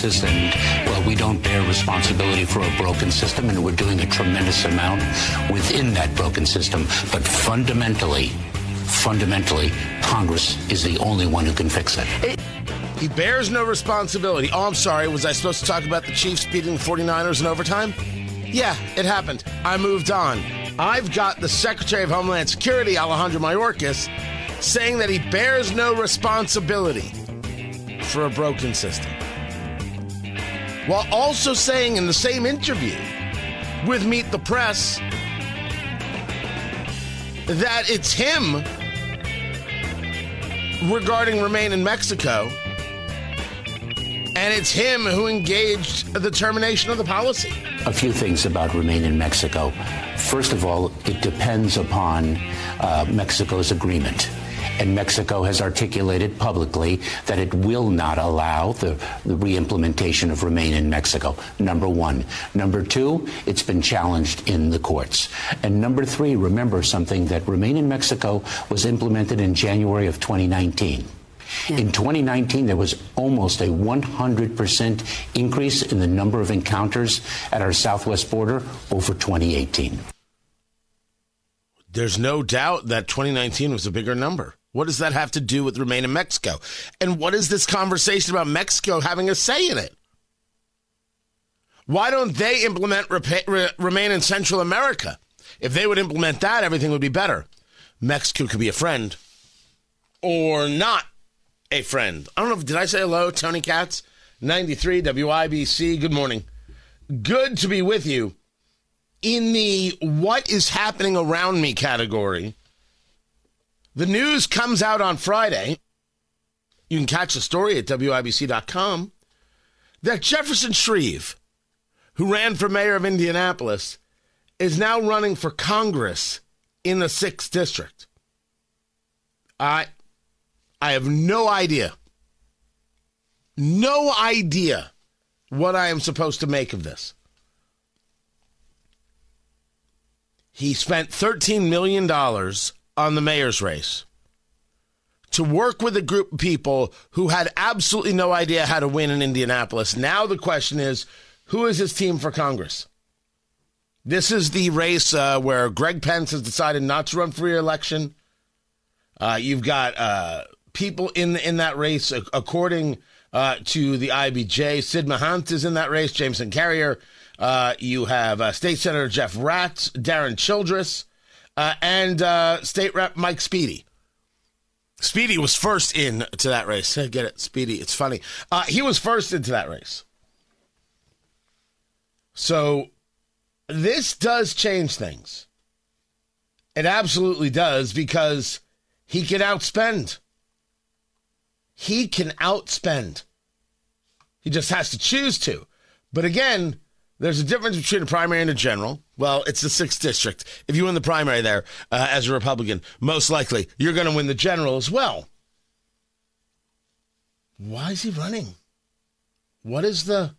crisis, and well, we don't bear responsibility for a broken system, and we're doing a tremendous amount within that broken system. But fundamentally, fundamentally, Congress is the only one who can fix it. He bears no responsibility. Oh, I'm sorry. Was I supposed to talk about the Chiefs beating the 49ers in overtime? Yeah, it happened. I moved on. I've got the Secretary of Homeland Security, Alejandro Mayorkas, saying that he bears no responsibility for a broken system. While also saying in the same interview with Meet the Press that it's him regarding Remain in Mexico and it's him who engaged the termination of the policy. A few things about Remain in Mexico. First of all, it depends upon uh, Mexico's agreement. And Mexico has articulated publicly that it will not allow the, the re-implementation of Remain in Mexico. Number one. Number two, it's been challenged in the courts. And number three, remember something that Remain in Mexico was implemented in January of 2019. In 2019, there was almost a 100% increase in the number of encounters at our southwest border over 2018. There's no doubt that 2019 was a bigger number. What does that have to do with Remain in Mexico? And what is this conversation about Mexico having a say in it? Why don't they implement Remain in Central America? If they would implement that, everything would be better. Mexico could be a friend or not a friend. I don't know. Did I say hello, Tony Katz? 93 WIBC. Good morning. Good to be with you. In the what is happening around me category, the news comes out on Friday. You can catch the story at WIBC.com that Jefferson Shreve, who ran for mayor of Indianapolis, is now running for Congress in the 6th District. I, I have no idea, no idea what I am supposed to make of this. He spent $13 million on the mayor's race to work with a group of people who had absolutely no idea how to win in Indianapolis. Now the question is who is his team for Congress? This is the race uh, where Greg Pence has decided not to run for re-election. Uh, you've got uh, people in in that race, according uh, to the IBJ. Sid Mahant is in that race. Jamison Carrier. Uh, you have uh, State Senator Jeff Raatz, Darren Childress, Uh, and uh, State Rep Mike Speedy. Speedy was first in to that race. I get it, Speedy. It's funny. Uh, he was first into that race. So this does change things. It absolutely does because he can outspend. He can outspend. He just has to choose to. But again, there's a difference between a primary and a general. Well, it's the sixth district. If you win the primary there uh, as a Republican, most likely you're going to win the general as well. Why is he running? What is the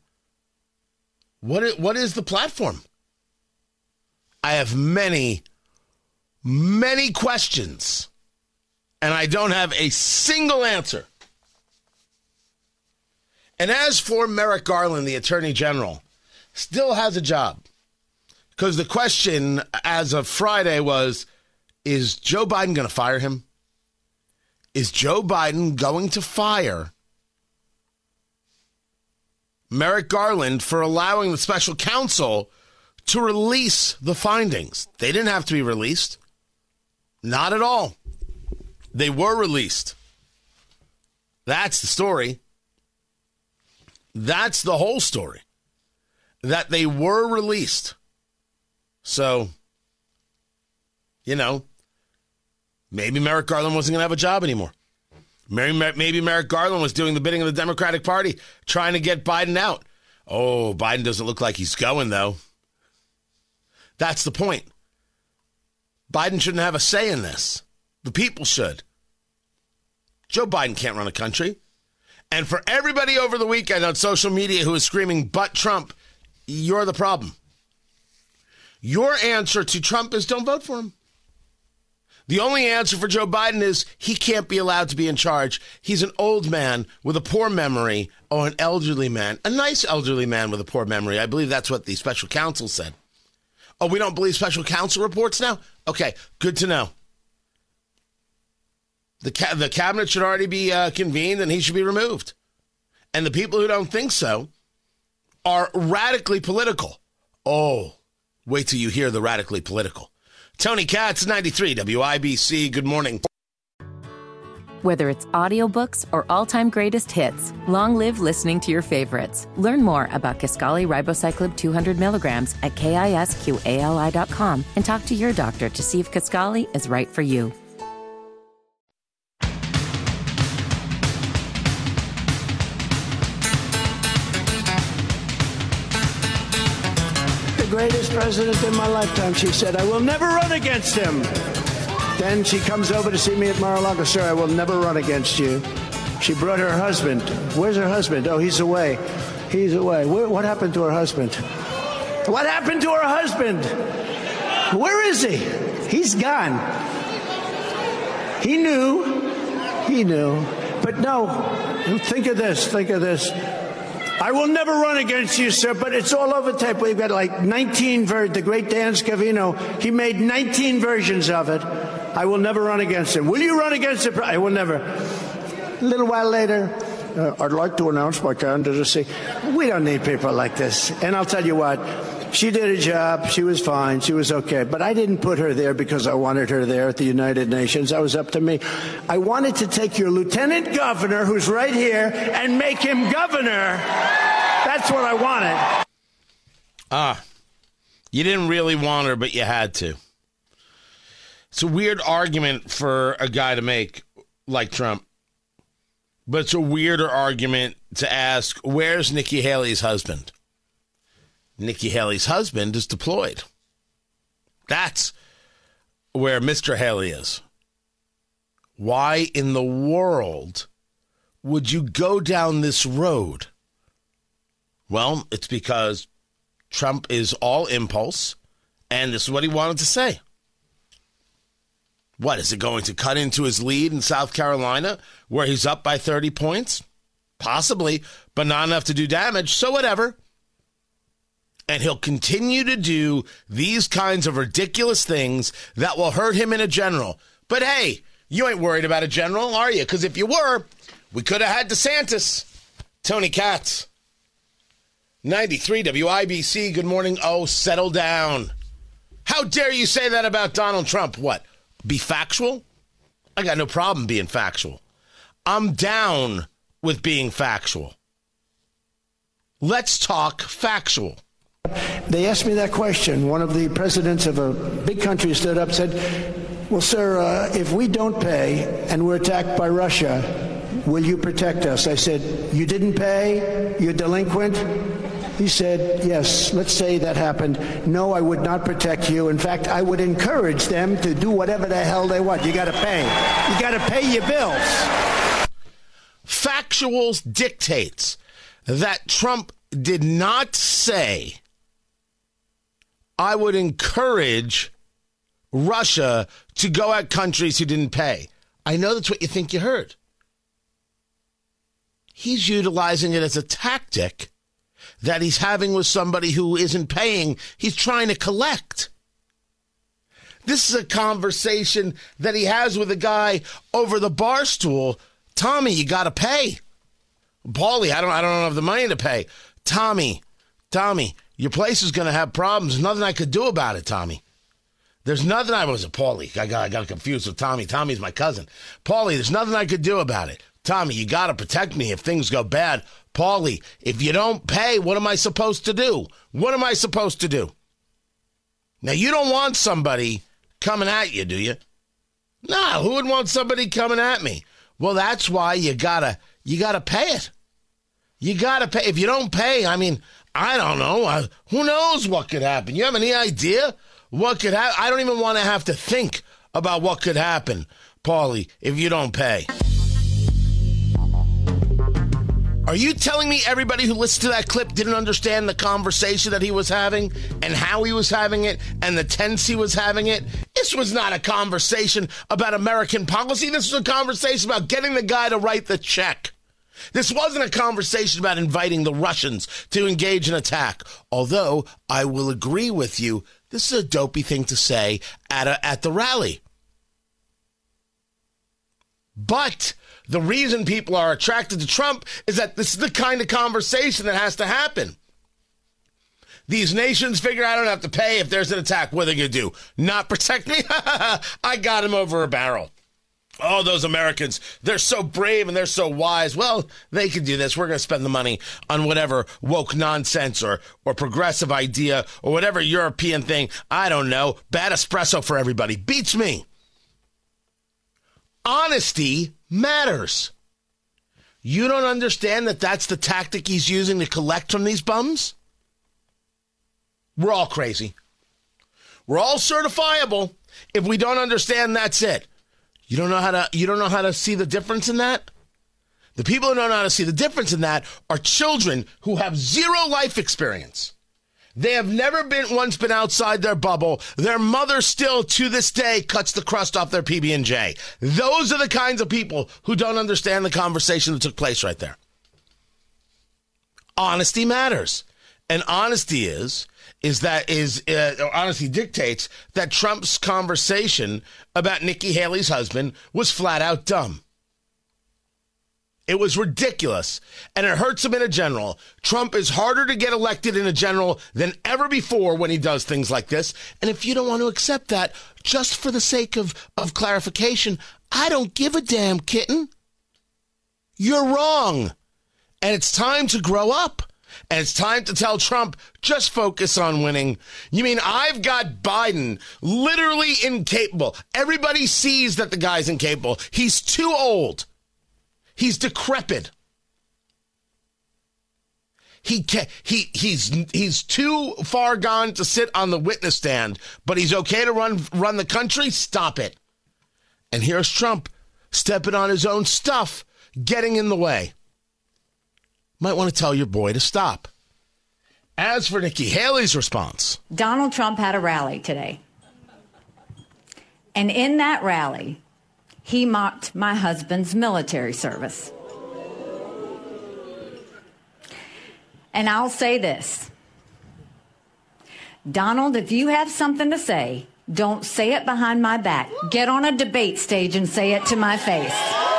what is, what is the platform? I have many, many questions, and I don't have a single answer. And as for Merrick Garland, the Attorney General, still has a job. Because the question as of Friday was is Joe Biden going to fire him? Is Joe Biden going to fire Merrick Garland for allowing the special counsel to release the findings. They didn't have to be released. Not at all. They were released. That's the story. That's the whole story. That they were released. So, you know, maybe Merrick Garland wasn't going to have a job anymore. Maybe Merrick Garland was doing the bidding of the Democratic Party, trying to get Biden out. Oh, Biden doesn't look like he's going, though. That's the point. Biden shouldn't have a say in this. The people should. Joe Biden can't run a country. And for everybody over the weekend on social media who is screaming, but Trump, you're the problem. Your answer to Trump is don't vote for him. The only answer for Joe Biden is he can't be allowed to be in charge. He's an old man with a poor memory, or an elderly man, a nice elderly man with a poor memory. I believe that's what the special counsel said. Oh, we don't believe special counsel reports now? Okay, good to know. The, ca- the cabinet should already be uh, convened and he should be removed. And the people who don't think so are radically political. Oh, wait till you hear the radically political. Tony Katz, 93 WIBC. Good morning. Whether it's audiobooks or all-time greatest hits, long live listening to your favorites. Learn more about Kisqali Ribociclib 200 milligrams at kisqali.com and talk to your doctor to see if Kisqali is right for you. Greatest president in my lifetime. She said, I will never run against him. Then she comes over to see me at Mar-a-Lago. Sir, I will never run against you. She brought her husband. Where's her husband? Oh, he's away. He's away. Where, what happened to her husband? What happened to her husband? Where is he? He's gone. He knew. He knew. But no, think of this. Think of this. I will never run against you, sir, but it's all over tape. We've got like 19 versions. The great Dan Scavino, he made 19 versions of it. I will never run against him. Will you run against him? I will never. A little while later, uh, I'd like to announce my candidacy. We don't need people like this. And I'll tell you what, she did a job. She was fine. She was okay. But I didn't put her there because I wanted her there at the United Nations. That was up to me. I wanted to take your lieutenant governor, who's right here, and make him governor. That's what I wanted. Ah, you didn't really want her, but you had to. It's a weird argument for a guy to make like Trump. But it's a weirder argument to ask, where's Nikki Haley's husband? Nikki Haley's husband is deployed. That's where Mr. Haley is. Why in the world would you go down this road? Well, it's because Trump is all impulse, and this is what he wanted to say. What is it going to cut into his lead in South Carolina where he's up by 30 points? Possibly, but not enough to do damage, so whatever. And he'll continue to do these kinds of ridiculous things that will hurt him in a general. But hey, you ain't worried about a general, are you? Because if you were, we could have had DeSantis. Tony Katz. 93 WIBC. Good morning. Oh, settle down. How dare you say that about Donald Trump? What? Be factual? I got no problem being factual. I'm down with being factual. Let's talk factual. They asked me that question. One of the presidents of a big country stood up and said, Well, sir, uh, if we don't pay and we're attacked by Russia, will you protect us? I said, You didn't pay? You're delinquent? He said, Yes, let's say that happened. No, I would not protect you. In fact, I would encourage them to do whatever the hell they want. You got to pay. You got to pay your bills. Factuals dictates that Trump did not say, I would encourage Russia to go at countries who didn't pay. I know that's what you think you heard. He's utilizing it as a tactic that he's having with somebody who isn't paying. He's trying to collect. This is a conversation that he has with a guy over the bar stool. Tommy, you got to pay. Paulie, I don't, I don't have the money to pay. Tommy, Tommy, your place is going to have problems. There's nothing I could do about it, Tommy. There's nothing I was a Paulie. I got, I got confused with Tommy. Tommy's my cousin. Paulie, there's nothing I could do about it. Tommy, you got to protect me if things go bad. Paulie, if you don't pay, what am I supposed to do? What am I supposed to do? Now, you don't want somebody coming at you, do you? No, who would want somebody coming at me? Well, that's why you gotta you gotta pay it. You gotta pay. If you don't pay, I mean, I don't know. Uh, who knows what could happen? You have any idea what could happen? I don't even want to have to think about what could happen, Paulie, if you don't pay. Are you telling me everybody who listened to that clip didn't understand the conversation that he was having and how he was having it and the tense he was having it? This was not a conversation about American policy. This was a conversation about getting the guy to write the check. This wasn't a conversation about inviting the Russians to engage in attack. Although I will agree with you, this is a dopey thing to say at a, at the rally. But the reason people are attracted to Trump is that this is the kind of conversation that has to happen. These nations figure I don't have to pay if there's an attack. What are they going to do? Not protect me? I got him over a barrel. Oh, those Americans, they're so brave and they're so wise. Well, they can do this. We're going to spend the money on whatever woke nonsense or, or progressive idea or whatever European thing. I don't know. Bad espresso for everybody. Beats me. Honesty matters. You don't understand that that's the tactic he's using to collect from these bums? We're all crazy. We're all certifiable. If we don't understand, that's it. You don't know how to you don't know how to see the difference in that? The people who don't know how to see the difference in that are children who have zero life experience. They have never been once been outside their bubble. Their mother still to this day cuts the crust off their PB and J. Those are the kinds of people who don't understand the conversation that took place right there. Honesty matters. And honesty is is that is uh, honesty dictates that Trump's conversation about Nikki Haley's husband was flat out dumb. It was ridiculous, and it hurts him in a general. Trump is harder to get elected in a general than ever before when he does things like this. And if you don't want to accept that, just for the sake of, of clarification, I don't give a damn, kitten. You're wrong. And it's time to grow up. And it's time to tell Trump, just focus on winning. You mean I've got Biden literally incapable? Everybody sees that the guy's incapable. He's too old. He's decrepit. He can, he he's he's too far gone to sit on the witness stand, but he's okay to run run the country. Stop it. And here's Trump stepping on his own stuff, getting in the way might want to tell your boy to stop. As for Nikki Haley's response, Donald Trump had a rally today. And in that rally, he mocked my husband's military service. And I'll say this Donald, if you have something to say, don't say it behind my back. Get on a debate stage and say it to my face.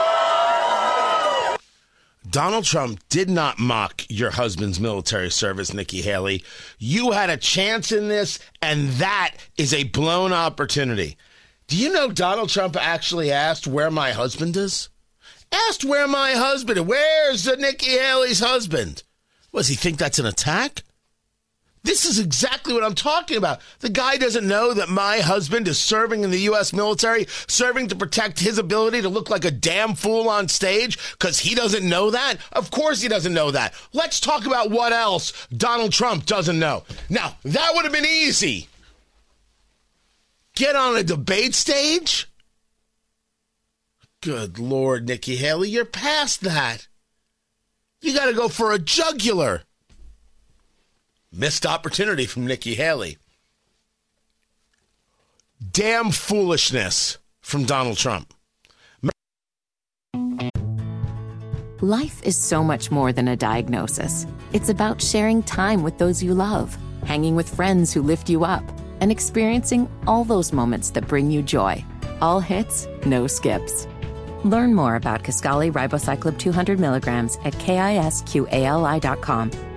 Donald Trump did not mock your husband's military service, Nikki Haley. You had a chance in this, and that is a blown opportunity. Do you know Donald Trump actually asked where my husband is? Asked where my husband is. Where's the Nikki Haley's husband? Was he think that's an attack? This is exactly what I'm talking about. The guy doesn't know that my husband is serving in the U.S. military, serving to protect his ability to look like a damn fool on stage because he doesn't know that? Of course he doesn't know that. Let's talk about what else Donald Trump doesn't know. Now, that would have been easy. Get on a debate stage? Good Lord, Nikki Haley, you're past that. You got to go for a jugular. Missed opportunity from Nikki Haley. Damn foolishness from Donald Trump. Life is so much more than a diagnosis. It's about sharing time with those you love, hanging with friends who lift you up, and experiencing all those moments that bring you joy. All hits, no skips. Learn more about Kisqali Ribociclib 200 milligrams at kisqali.com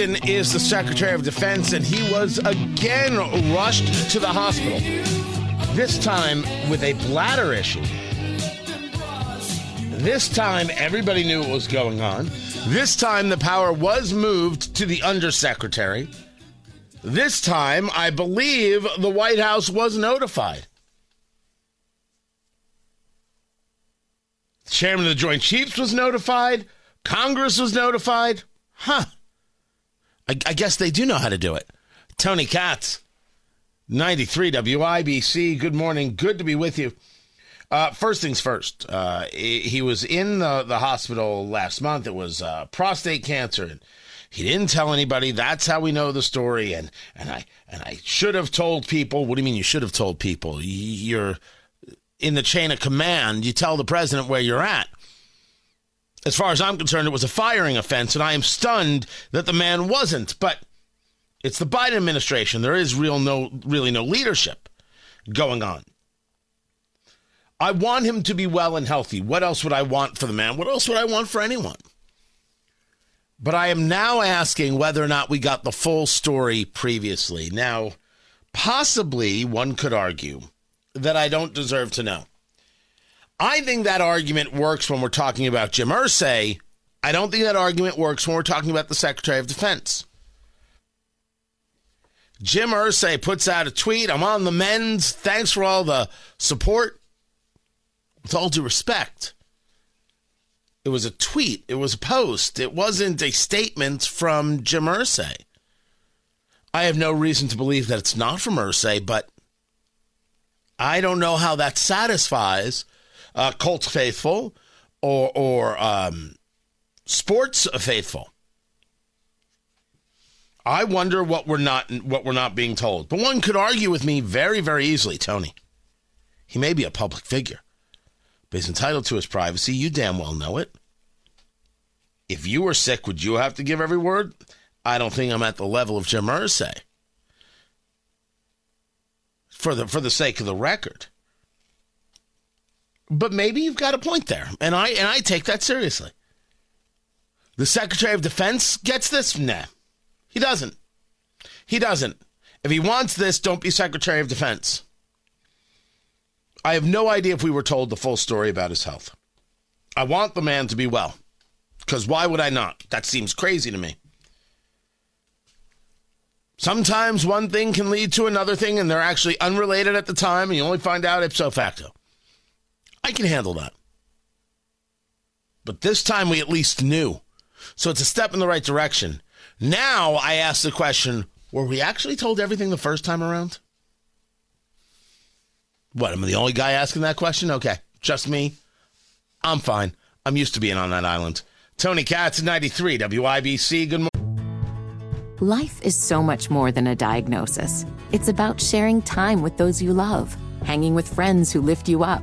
Is the Secretary of Defense, and he was again rushed to the hospital. This time with a bladder issue. This time, everybody knew what was going on. This time, the power was moved to the undersecretary. This time, I believe the White House was notified. Chairman of the Joint Chiefs was notified. Congress was notified. Huh. I, I guess they do know how to do it. Tony Katz, 93 WIBC. Good morning. Good to be with you. Uh, first things first, uh, he was in the, the hospital last month. It was uh, prostate cancer, and he didn't tell anybody. That's how we know the story. And and I and I should have told people. What do you mean you should have told people? You're in the chain of command. You tell the president where you're at. As far as I'm concerned, it was a firing offense, and I am stunned that the man wasn't. But it's the Biden administration. There is real no really no leadership going on. I want him to be well and healthy. What else would I want for the man? What else would I want for anyone? But I am now asking whether or not we got the full story previously. Now, possibly one could argue that I don't deserve to know. I think that argument works when we're talking about Jim Irsay. I don't think that argument works when we're talking about the Secretary of Defense. Jim Irsay puts out a tweet I'm on the men's. Thanks for all the support with all due respect, it was a tweet, it was a post, it wasn't a statement from Jim Irsay. I have no reason to believe that it's not from Irsay, but I don't know how that satisfies uh, Colts faithful or or um, sports faithful. I wonder what we're not what we're not being told. But one could argue with me very very easily, Tony. He may be a public figure but he's entitled to his privacy. You damn well know it. If you were sick, would you have to give every word? I don't think I'm at the level of Jim Irsay. For the for the sake of the record. But maybe you've got a point there, and I and I take that seriously. The Secretary of Defense gets this? Nah, he doesn't. He doesn't. If he wants this, don't be Secretary of Defense. I have no idea if we were told the full story about his health. I want the man to be well. Because why would I not? That seems crazy to me. Sometimes one thing can lead to another thing and they're actually unrelated at the time and you only find out ipso facto. I can handle that. But this time we at least knew. So it's a step in the right direction. Now I ask the question were we actually told everything the first time around? What, am I the only guy asking that question? Okay, just me. I'm fine. I'm used to being on that island. Tony Katz, 93, WIBC. Good morning. Life is so much more than a diagnosis. It's about sharing time with those you love, hanging with friends who lift you up,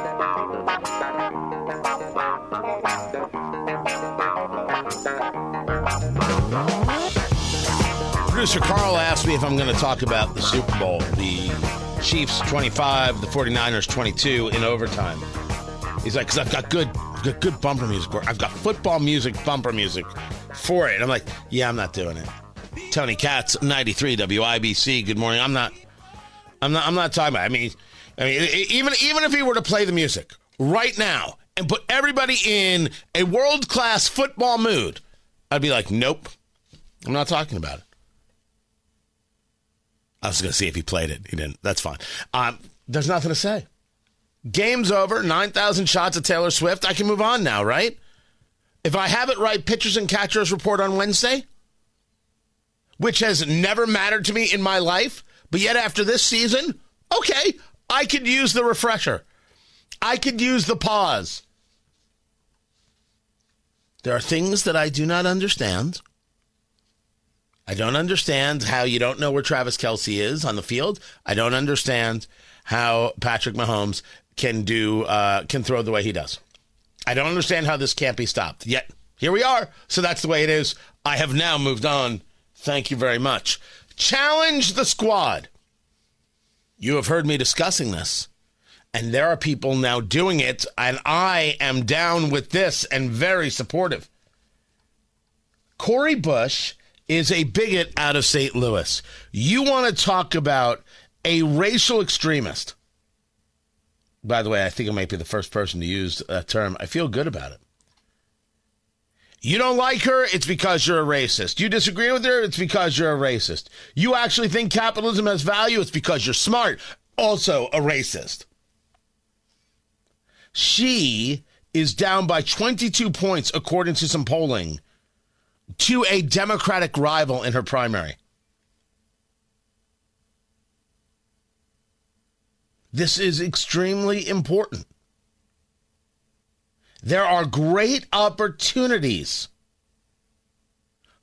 Producer Carl asked me if I'm going to talk about the Super Bowl, the Chiefs 25, the 49ers 22 in overtime. He's like, because I've got good I've good bumper music. I've got football music, bumper music for it. I'm like, yeah, I'm not doing it. Tony Katz, 93 WIBC. Good morning. I'm not. I'm not. I'm not talking about. I mean, I mean, even even if he were to play the music right now and put everybody in a world class football mood, I'd be like, nope, I'm not talking about it. I was going to see if he played it. He didn't. That's fine. Um, there's nothing to say. Game's over. 9,000 shots of Taylor Swift. I can move on now, right? If I have it right, pitchers and catchers report on Wednesday, which has never mattered to me in my life, but yet after this season, okay, I could use the refresher. I could use the pause. There are things that I do not understand. I don't understand how you don't know where Travis Kelce is on the field. I don't understand how Patrick Mahomes can do uh, can throw the way he does. I don't understand how this can't be stopped. Yet here we are. So that's the way it is. I have now moved on. Thank you very much. Challenge the squad. You have heard me discussing this, and there are people now doing it, and I am down with this and very supportive. Cori Bush is a bigot out of St. Louis. You want to talk about a racial extremist? By the way, I think I might be the first person to use that term. I feel good about it. You don't like her, it's because you're a racist. You disagree with her, it's because you're a racist. You actually think capitalism has value, it's because you're smart. Also a racist. She is down by 22 points, according to some polling, to a Democratic rival in her primary. This is extremely important. There are great opportunities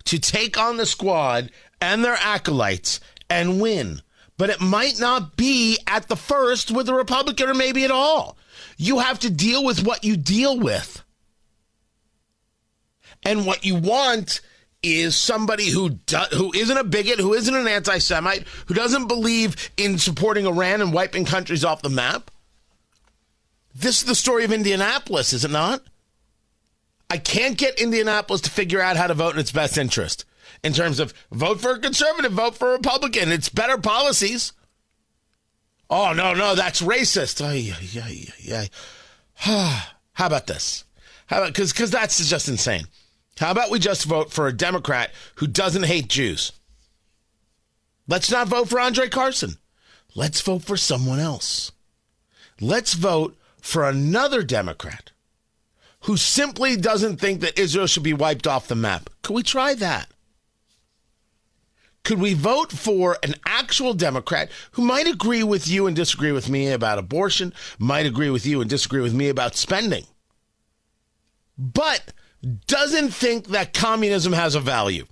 to take on the squad and their acolytes and win. But it might not be at the first with a Republican or maybe at all. You have to deal with what you deal with. And what you want is somebody who do, who isn't a bigot, who isn't an anti-Semite, who doesn't believe in supporting Iran and wiping countries off the map. This is the story of Indianapolis, is it not? I can't get Indianapolis to figure out how to vote in its best interest in terms of vote for a conservative, vote for a Republican. It's better policies. Oh, no, no, that's racist. Ay, ay, ay, How about this? How about, because because that's just insane. How about we just vote for a Democrat who doesn't hate Jews? Let's not vote for Andre Carson. Let's vote for someone else. Let's vote for another Democrat who simply doesn't think that Israel should be wiped off the map. Could we try that? Could we vote for an actual Democrat who might agree with you and disagree with me about abortion, might agree with you and disagree with me about spending, but doesn't think that communism has a value?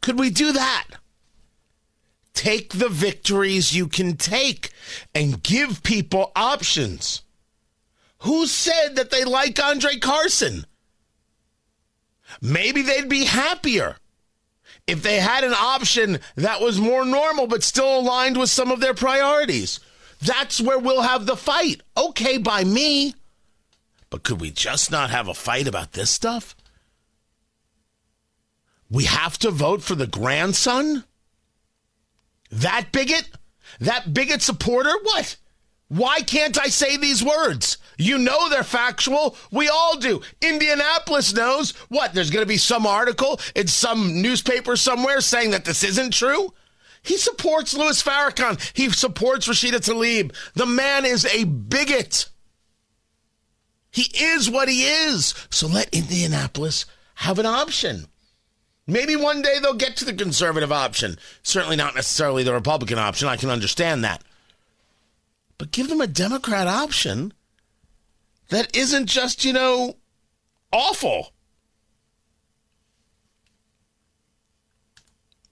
Could we do that? Take the victories you can take and give people options. Who said that they like Andre Carson? Maybe they'd be happier if they had an option that was more normal but still aligned with some of their priorities. That's where we'll have the fight. Okay, by me. But could we just not have a fight about this stuff? We have to vote for the grandson? That bigot? That bigot supporter? What? Why can't I say these words? You know they're factual. We all do. Indianapolis knows. What? There's going to be some article in some newspaper somewhere saying that this isn't true? He supports Louis Farrakhan. He supports Rashida Tlaib. The man is a bigot. He is what he is. So let Indianapolis have an option. Maybe one day they'll get to the conservative option. Certainly not necessarily the Republican option. I can understand that. But give them a Democrat option that isn't just, you know, awful.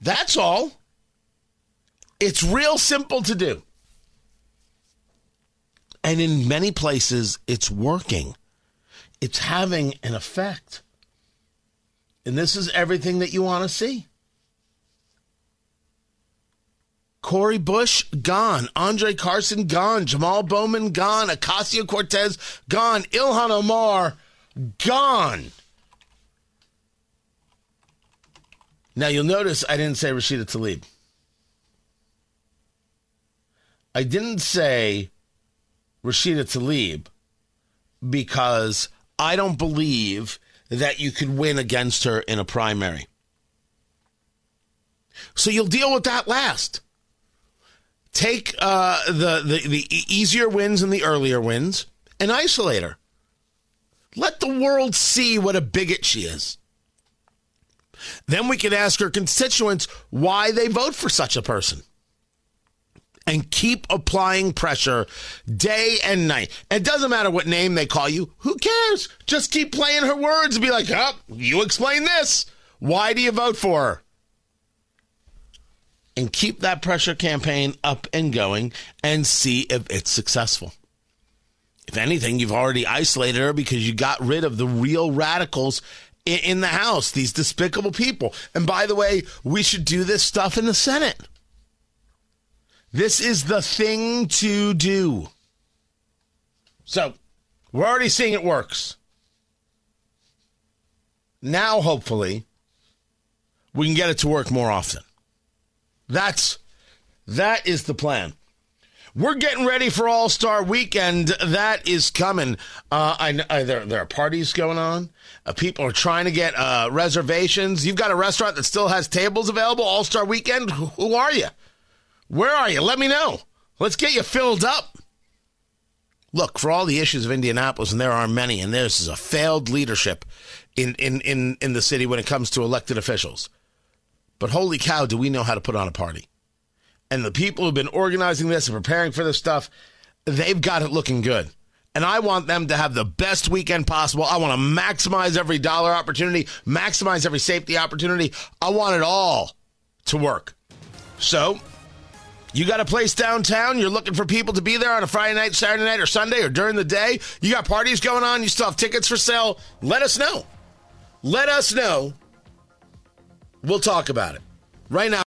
That's all. It's real simple to do. And in many places, it's working, it's having an effect. And this is everything that you want to see. Cori Bush gone, Andre Carson gone, Jamal Bowman gone, Ocasio Cortez gone, Ilhan Omar gone. Now you'll notice I didn't say Rashida Tlaib. I didn't say Rashida Tlaib because I don't believe that you could win against her in a primary. So you'll deal with that last. Take uh, the, the, the easier wins and the earlier wins and isolate her. Let the world see what a bigot she is. Then we can ask her constituents why they vote for such a person and keep applying pressure day and night. It doesn't matter what name they call you. Who cares? Just keep playing her words and be like, oh, you explain this. Why do you vote for her? and keep that pressure campaign up and going and see if it's successful. If anything, you've already isolated her because you got rid of the real radicals in, in the House, these despicable people. And by the way, we should do this stuff in the Senate. This is the thing to do. So, we're already seeing it works. Now, hopefully, we can get it to work more often. That's that is the plan. We're getting ready for All Star Weekend. That is coming. Uh, I, I, there, there are parties going on. Uh, people are trying to get uh, reservations. You've got a restaurant that still has tables available. All Star Weekend. Who are you? Where are you? Let me know. Let's get you filled up. Look, for all the issues of Indianapolis, and there are many, and this is a failed leadership in, in, in, in the city when it comes to elected officials. But holy cow, do we know how to put on a party? And the people who've been organizing this and preparing for this stuff, they've got it looking good. And I want them to have the best weekend possible. I want to maximize every dollar opportunity, maximize every safety opportunity. I want it all to work. So, you got a place downtown, you're looking for people to be there on a Friday night, Saturday night, or Sunday, or during the day. You got parties going on, you still have tickets for sale. Let us know. Let us know. We'll talk about it. Right now,